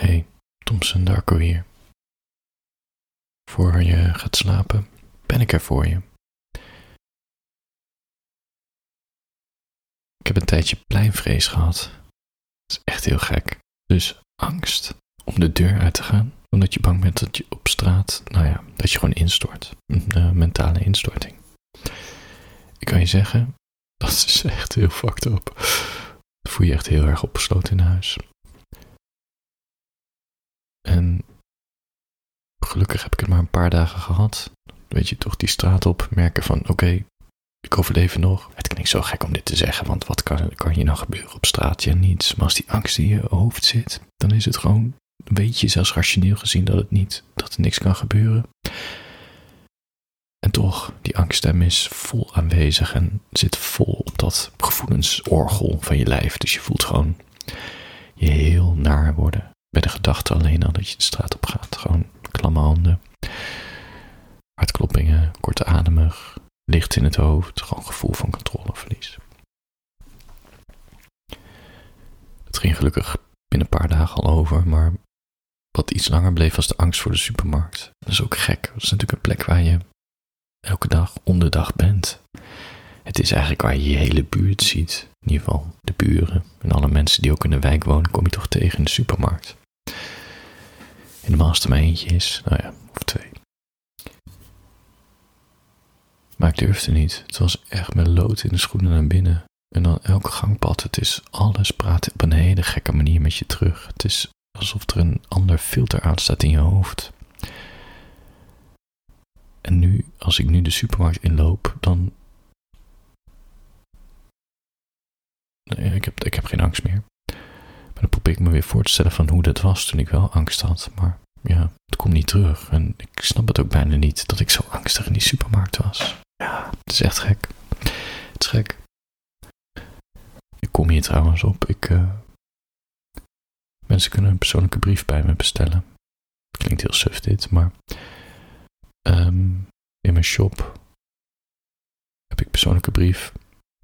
Hey, Thompson Darko hier. Voor je gaat slapen, ben ik er voor je. Ik heb een tijdje pleinvrees gehad. Dat is echt heel gek. Dus angst om de deur uit te gaan, omdat je bang bent dat je op straat, nou ja, dat je gewoon instort. Een eh, mentale instorting. Ik kan je zeggen, dat is echt heel fucked up. Voel je echt heel erg opgesloten in huis. En gelukkig heb ik het maar een paar dagen gehad. Weet je, toch die straat op, merken van oké, ik overleef nog. Het klinkt zo gek om dit te zeggen, want wat kan, kan je nou gebeuren op straat? Ja, niets. Maar als die angst in je hoofd zit, dan is het gewoon, weet je zelfs rationeel gezien dat het niet, dat er niks kan gebeuren. En toch, die angststem is vol aanwezig en zit vol op dat gevoelενsorgel van je lijf. Dus je voelt gewoon je heel naar worden bij de gedachte alleen al dat je de straat op gaat. Gewoon klamme handen, hartkloppingen, korte ademig, licht in het hoofd, gewoon gevoel van controleverlies. Het ging gelukkig binnen een paar dagen al over, maar wat iets langer bleef was de angst voor de supermarkt. Dat is ook gek. Dat is natuurlijk een plek waar je elke dag om de dag bent. Het is eigenlijk waar je je hele buurt ziet. In ieder geval de buren en alle mensen die ook in de wijk wonen, kom je toch tegen in de supermarkt. En de er eentje is, nou ja, of twee. Maar ik durfde niet. Het was echt met lood in de schoenen naar binnen. En dan elke gangpad. Het is alles praten op een hele gekke manier met je terug. Het is alsof er een ander filter aanstaat in je hoofd. En nu, als ik nu de supermarkt inloop, dan. Nee, ik, heb, ik heb geen angst meer. Dan probeer ik me weer voor te stellen van hoe dat was toen ik wel angst had. Maar ja, het komt niet terug. En ik snap het ook bijna niet dat ik zo angstig in die supermarkt was. Ja, het is echt gek. Het is gek. Ik kom hier trouwens op. Ik, uh, mensen kunnen een persoonlijke brief bij me bestellen. Klinkt heel suf dit, maar um, in mijn shop heb ik persoonlijke brief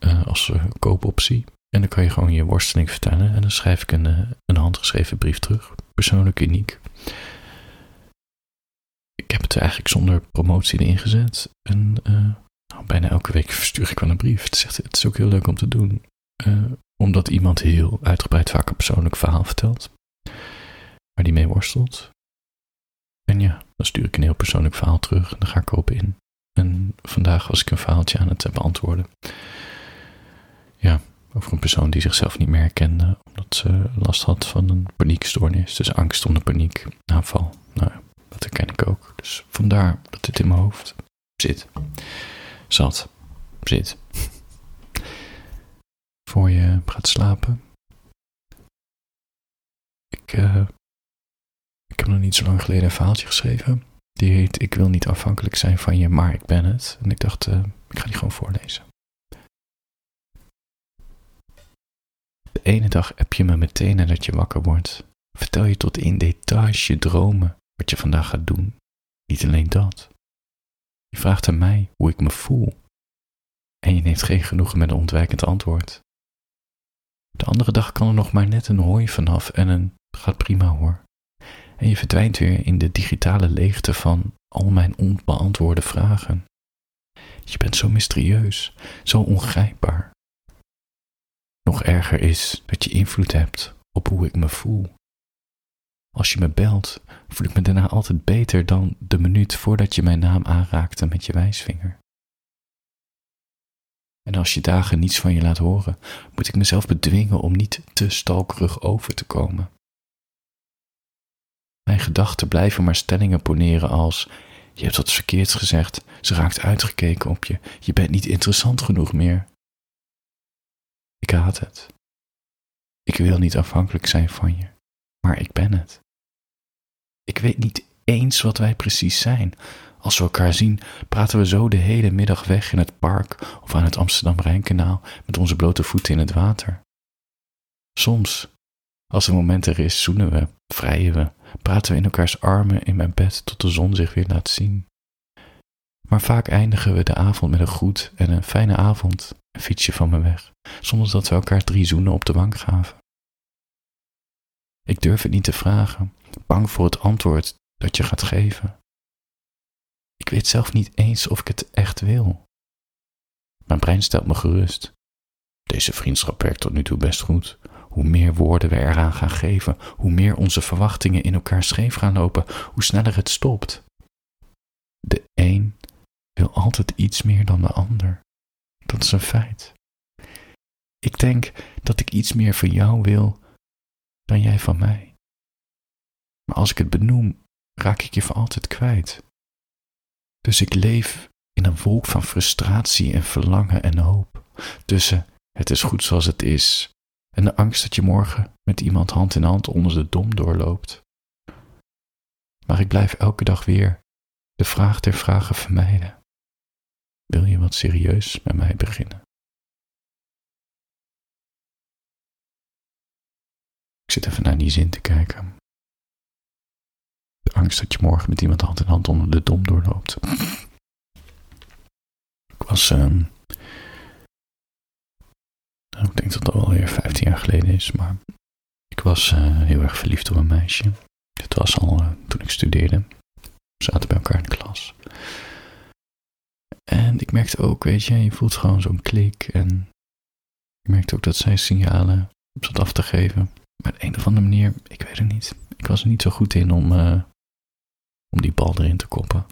uh, als koopoptie. En dan kan je gewoon je worsteling vertellen en dan schrijf ik een, een handgeschreven brief terug. Persoonlijk uniek. Ik heb het eigenlijk zonder promotie erin gezet. En nou, bijna elke week verstuur ik wel een brief. Het is, ook heel leuk om te doen. omdat iemand heel uitgebreid vaak een persoonlijk verhaal vertelt. Waar die mee worstelt. En ja, dan stuur ik een heel persoonlijk verhaal terug en dan ga ik open in. En vandaag was ik een verhaaltje aan het beantwoorden. Over een persoon die zichzelf niet meer herkende, omdat ze last had van een paniekstoornis. Dus angst om de paniekaanval. Nou dat herken ik ook. Dus vandaar dat dit in mijn hoofd zit. Zat. Zit. Voor je gaat slapen. Ik, uh, ik heb nog niet zo lang geleden een verhaaltje geschreven. Die heet Ik wil niet afhankelijk zijn van je, maar ik ben het. En ik dacht, uh, ik ga die gewoon voorlezen. Ene dag app je me meteen nadat je wakker wordt. Vertel je tot in details je dromen, wat je vandaag gaat doen. Niet alleen dat. Je vraagt aan mij hoe ik me voel. En je neemt geen genoegen met een ontwijkend antwoord. De andere dag kan er nog maar net een hooi vanaf en een gaat prima hoor. En je verdwijnt weer in de digitale leegte van al mijn onbeantwoorde vragen. Je bent zo mysterieus, zo ongrijpbaar. Nog erger is dat je invloed hebt op hoe ik me voel. Als je me belt, voel ik me daarna altijd beter dan de minuut voordat je mijn naam aanraakte met je wijsvinger. En als je dagen niets van je laat horen, moet ik mezelf bedwingen om niet te stalkerig over te komen. Mijn gedachten blijven maar stellingen poneren als: Je hebt wat verkeerds gezegd, ze raakt uitgekeken op je, je bent niet interessant genoeg meer. Ik haat het. Ik wil niet afhankelijk zijn van je, maar ik ben het. Ik weet niet eens wat wij precies zijn. Als we elkaar zien, praten we zo de hele middag weg in het park of aan het Amsterdam-Rijnkanaal met onze blote voeten in het water. Soms, als een moment er is, zoenen we, vrijen we, praten we in elkaars armen in mijn bed tot de zon zich weer laat zien. Maar vaak eindigen we de avond met een groet en een fijne avond, een fietsje van me weg, zonder dat we elkaar drie zoenen op de wang gaven. Ik durf het niet te vragen, bang voor het antwoord dat je gaat geven. Ik weet zelf niet eens of ik het echt wil. Mijn brein stelt me gerust. Deze vriendschap werkt tot nu toe best goed. Hoe meer woorden we eraan gaan geven, hoe meer onze verwachtingen in elkaar scheef gaan lopen, hoe sneller het stopt. De een wil altijd iets meer dan de ander. Dat is een feit. Ik denk dat ik iets meer van jou wil dan jij van mij. Maar als ik het benoem, raak ik je voor altijd kwijt. Dus ik leef in een wolk van frustratie en verlangen en hoop. Tussen het is goed zoals het is en de angst dat je morgen met iemand hand in hand onder de dom doorloopt. Maar ik blijf elke dag weer de vraag der vragen vermijden. Wil je wat serieus met mij beginnen? Ik zit even naar die zin te kijken. De angst dat je morgen met iemand hand in hand onder de dom doorloopt. Ik was, uh, nou, ik denk dat dat alweer 15 jaar geleden is, maar ik was uh, heel erg verliefd op een meisje. Dit was al uh, toen ik studeerde. We zaten bij elkaar in de klas. En ik merkte ook, weet je, je voelt gewoon zo'n klik. En ik merkte ook dat zij signalen zat af te geven. Maar op een of andere manier, ik weet het niet. Ik was er niet zo goed in om, uh, om die bal erin te koppen.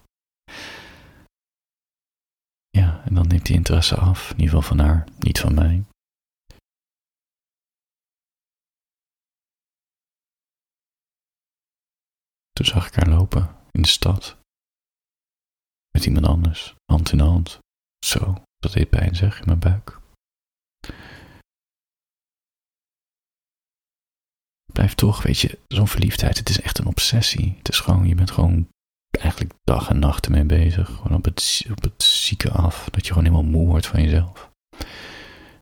Ja, en dan neemt die interesse af. In ieder geval van haar, niet van mij. Toen zag ik haar lopen in de stad. Met iemand anders, hand in hand. Zo, dat deed pijn zeg, in mijn buik. Blijf toch, weet je, zo'n verliefdheid, het is echt een obsessie. Het is gewoon, je bent gewoon eigenlijk dag en nacht ermee bezig. Gewoon op het, op het zieke af, dat je gewoon helemaal moe wordt van jezelf.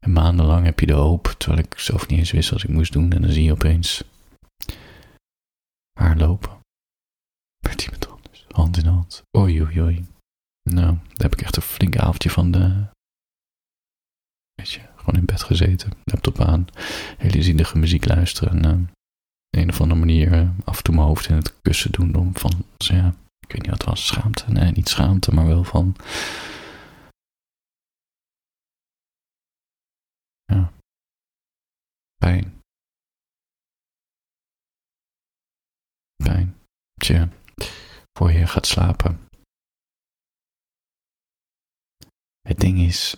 En maandenlang heb je de hoop, terwijl ik zelf niet eens wist wat ik moest doen. En dan zie je opeens haar lopen. Met iemand anders, hand in hand. Oei, oei, oei. Nou, daar heb ik echt een flink avondje van de... Weet je, gewoon in bed gezeten, laptop aan, hele zielige muziek luisteren en uh, een of andere manier uh, af en toe mijn hoofd in het kussen doen om van, dus ja, ik weet niet wat het was, schaamte, nee, niet schaamte, maar wel van, ja, pijn. Pijn. Tja, voor je gaat slapen Het ding is,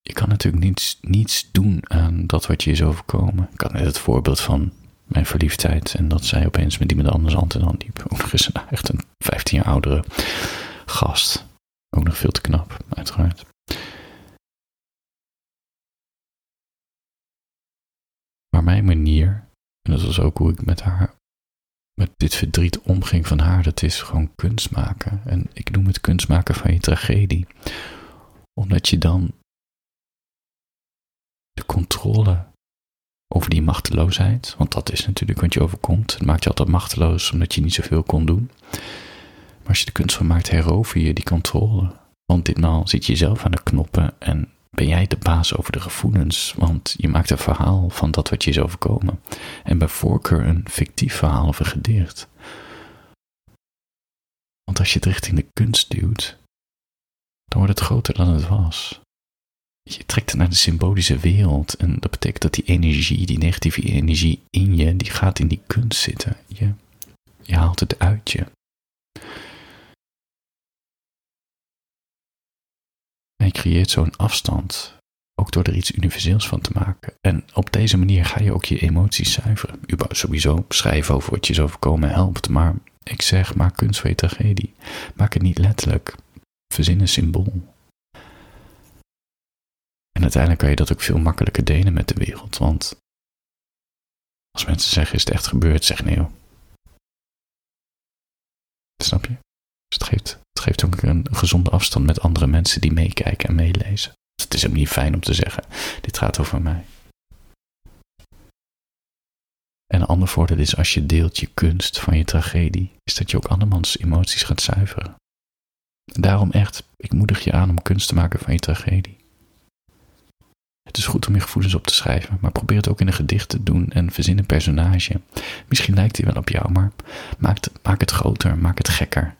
je kan natuurlijk niets, niets doen aan dat wat je is overkomen. Ik had net het voorbeeld van mijn verliefdheid en dat zij opeens met iemand anders hand in hand liep. Echt een 15 jaar oudere gast. Ook nog veel te knap, uiteraard. Maar mijn manier, en dat was ook hoe ik met haar, met dit verdriet omging van haar, dat is gewoon kunst maken. En ik noem het kunst maken van je tragedie omdat je dan de controle over die machteloosheid, want dat is natuurlijk wat je overkomt, het maakt je altijd machteloos omdat je niet zoveel kon doen. Maar als je de kunst van maakt, herover je die controle. Want ditmaal zit je zelf aan de knoppen en ben jij de baas over de gevoelens, want je maakt een verhaal van dat wat je is overkomen. En bij voorkeur een fictief verhaal of een gedicht. Want als je het richting de kunst duwt, dan wordt het groter dan het was. Je trekt het naar de symbolische wereld en dat betekent dat die energie, die negatieve energie in je, die gaat in die kunst zitten. Je, je haalt het uit je. En je creëert zo'n afstand, ook door er iets universeels van te maken. En op deze manier ga je ook je emoties zuiveren. Sowieso schrijven over wat je is overkomen helpt, maar ik zeg, maak kunst van je tragedie. Maak het niet letterlijk. Verzin een symbool. En uiteindelijk kan je dat ook veel makkelijker delen met de wereld, want als mensen zeggen, is het echt gebeurd, zeg nee Snap je? Dus het geeft, het geeft ook een gezonde afstand met andere mensen die meekijken en meelezen. Dus het is ook niet fijn om te zeggen, dit gaat over mij. En een ander voordeel is als je deelt je kunst van je tragedie, is dat je ook andermans emoties gaat zuiveren. Daarom echt, ik moedig je aan om kunst te maken van je tragedie. Het is goed om je gevoelens op te schrijven, maar probeer het ook in een gedicht te doen en verzin een personage. Misschien lijkt hij wel op jou, maar maak het, groter, maak het gekker.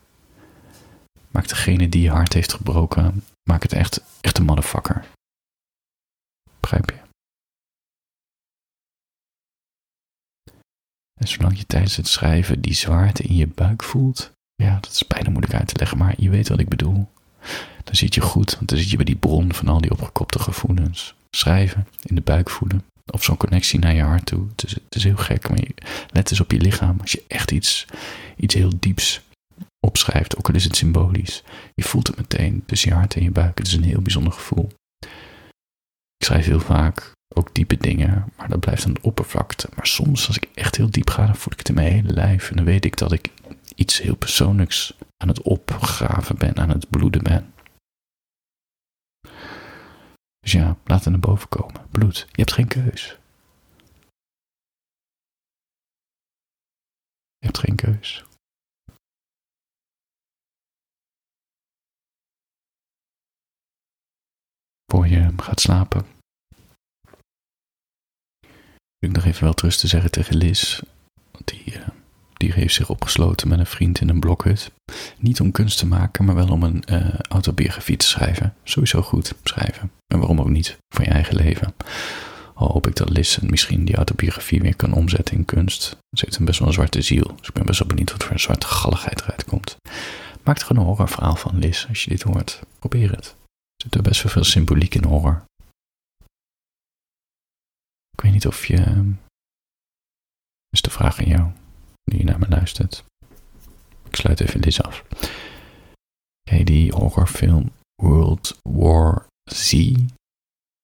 Maak degene die je hart heeft gebroken, maak het echt, echt een motherfucker. Begrijp je? En zolang je tijdens het schrijven die zwaarte in je buik voelt, ja, dat is bijna moeilijk uit te leggen, maar je weet wat ik bedoel. Dan zit je goed, want dan zit je bij die bron van al die opgekopte gevoelens. Schrijven, in de buik voelen, of zo'n connectie naar je hart toe. Het is, het is heel gek, maar let eens op je lichaam. Als je echt iets, iets heel dieps opschrijft, ook al is het symbolisch, je voelt het meteen tussen je hart en je buik. Het is een heel bijzonder gevoel. Ik schrijf heel vaak ook diepe dingen, maar dat blijft aan de oppervlakte. Maar soms, als ik echt heel diep ga, dan voel ik het in mijn hele lijf. En dan weet ik dat ik iets heel persoonlijks aan het opgraven ben, aan het bloeden ben. Dus ja, laat het naar boven komen. Bloed. Je hebt geen keus. Je hebt geen keus. Voor je gaat slapen. Ik nog even wel trust te zeggen tegen Liz. Die, heeft zich opgesloten met een vriend in een blokhut. Niet om kunst te maken, maar wel om een uh, autobiografie te schrijven. Sowieso goed schrijven. En waarom ook niet van je eigen leven. Al hoop ik dat Liz misschien die autobiografie weer kan omzetten in kunst. Ze heeft een best wel een zwarte ziel. Dus ik ben best wel benieuwd wat voor een zwarte galligheid eruit komt. Maak er gewoon een horrorverhaal van, Liz, als je dit hoort. Probeer het. Er zit er best wel veel symboliek in horror. Ik weet niet of je. Ehm, is de vraag aan jou, nu je naar me luistert. Ik sluit even Liz af. Ken die horrorfilm World War Z?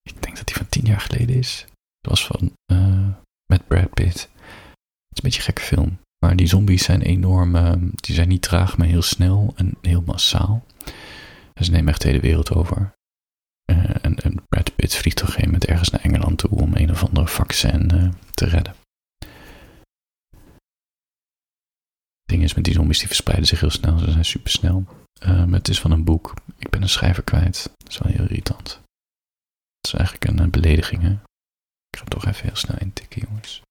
Ik denk dat die van tien jaar geleden is. Dat was van. Uh, met Brad Pitt. Het is een beetje een gekke film. Maar die zombies zijn enorm. Uh, die zijn niet traag, maar heel snel en heel massaal. Ze nemen echt de hele wereld over. Uh, en, en Brad Pitt vliegt op een gegeven moment ergens naar Engeland toe om een of andere vaccin uh, te redden. Het ding is met die zombies, die verspreiden zich heel snel. Ze zijn super snel. Um, het is van een boek. Ik ben een schrijver kwijt. Dat is wel heel irritant. Het is eigenlijk een, een belediging, hè? Ik ga toch even heel snel intikken, jongens.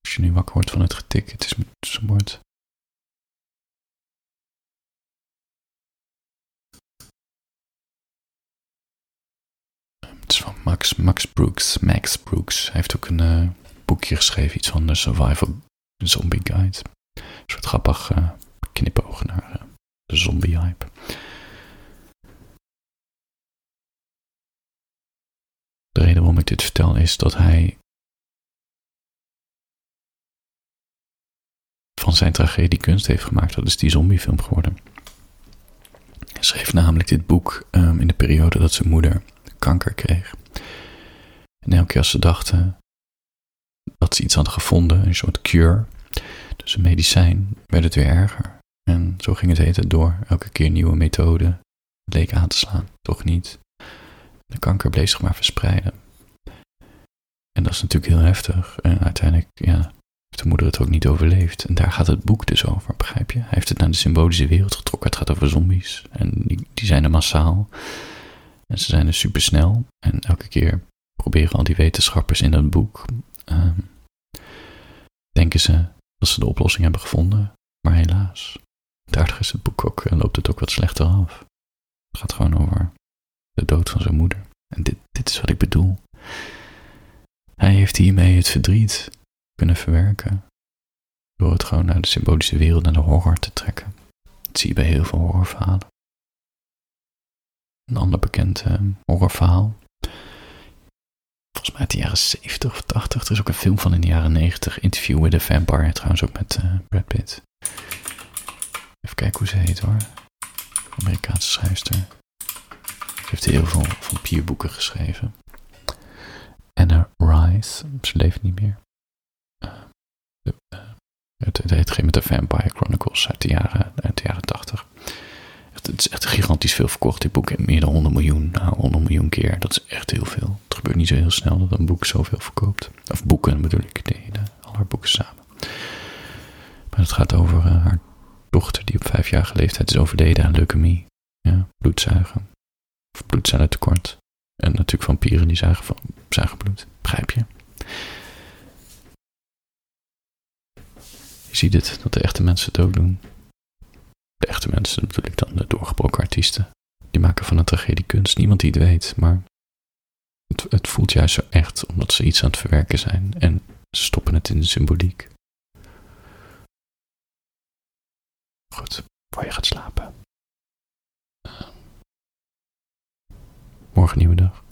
Als je nu wakker wordt van het getik, het is met zijn. Het is van Max, Brooks. Max Brooks. Hij heeft ook een uh, boekje geschreven, iets van de Survival Zombie Guide. Een soort grappig uh, knipoog naar uh, de zombie hype. De reden waarom ik dit vertel is dat hij van zijn tragedie kunst heeft gemaakt. Dat is die zombiefilm geworden. Hij schreef namelijk dit boek um, in de periode dat zijn moeder kanker kreeg. En elke keer als ze dachten dat ze iets hadden gevonden, een soort cure, dus een medicijn, werd het weer erger. En zo ging het heten door. Elke keer nieuwe methoden leek aan te slaan, toch niet. De kanker bleef zich maar verspreiden. En dat is natuurlijk heel heftig. En uiteindelijk, ja, heeft de moeder het ook niet overleefd. En daar gaat het boek dus over, begrijp je? Hij heeft het naar de symbolische wereld getrokken. Het gaat over zombies. En die, die zijn er massaal. En ze zijn er supersnel. En elke keer proberen al die wetenschappers in dat boek. Um, denken ze dat ze de oplossing hebben gevonden. Maar helaas. Daardoor is het boek ook, loopt het ook wat slechter af. Het gaat gewoon over de dood van zijn moeder. En dit, dit is wat ik bedoel. Hij heeft hiermee het verdriet kunnen verwerken. Door het gewoon naar de symbolische wereld, naar de horror te trekken. Dat zie je bij heel veel horrorverhalen. Een ander bekend uh, horrorverhaal. Volgens mij uit de jaren 70 of 80. Er is ook een film van in de jaren 90. Interview with a Vampire. Trouwens ook met uh, Brad Pitt. Even kijken hoe ze heet hoor. Amerikaanse schrijfster. Ze heeft heel veel vampierboeken geschreven. Anna Rice. Ze leeft niet meer. Uh, het, het heet geen met de Vampire Chronicles uit de jaren, uit de jaren 80. Het is echt gigantisch veel verkocht, dit boek. Meer dan 100 miljoen, nou 100 miljoen keer. Dat is echt heel veel. Het gebeurt niet zo heel snel dat een boek zoveel verkoopt. Of boeken bedoel ik, de, al haar boeken samen. Maar het gaat over uh, haar dochter die op vijfjarige leeftijd is overleden aan leukemie. bloedzuigen. Of bloedcellentekort. En natuurlijk vampieren die zuigen, van, zuigen bloed. Begrijp je? Je ziet het, dat de echte mensen het ook doen. Mensen, bedoel ik dan de doorgebroken artiesten. Die maken van een tragedie kunst. Niemand die het weet, maar het, het voelt juist zo echt omdat ze iets aan het verwerken zijn. En ze stoppen het in de symboliek. Goed, voor je gaat slapen. Morgen nieuwe dag.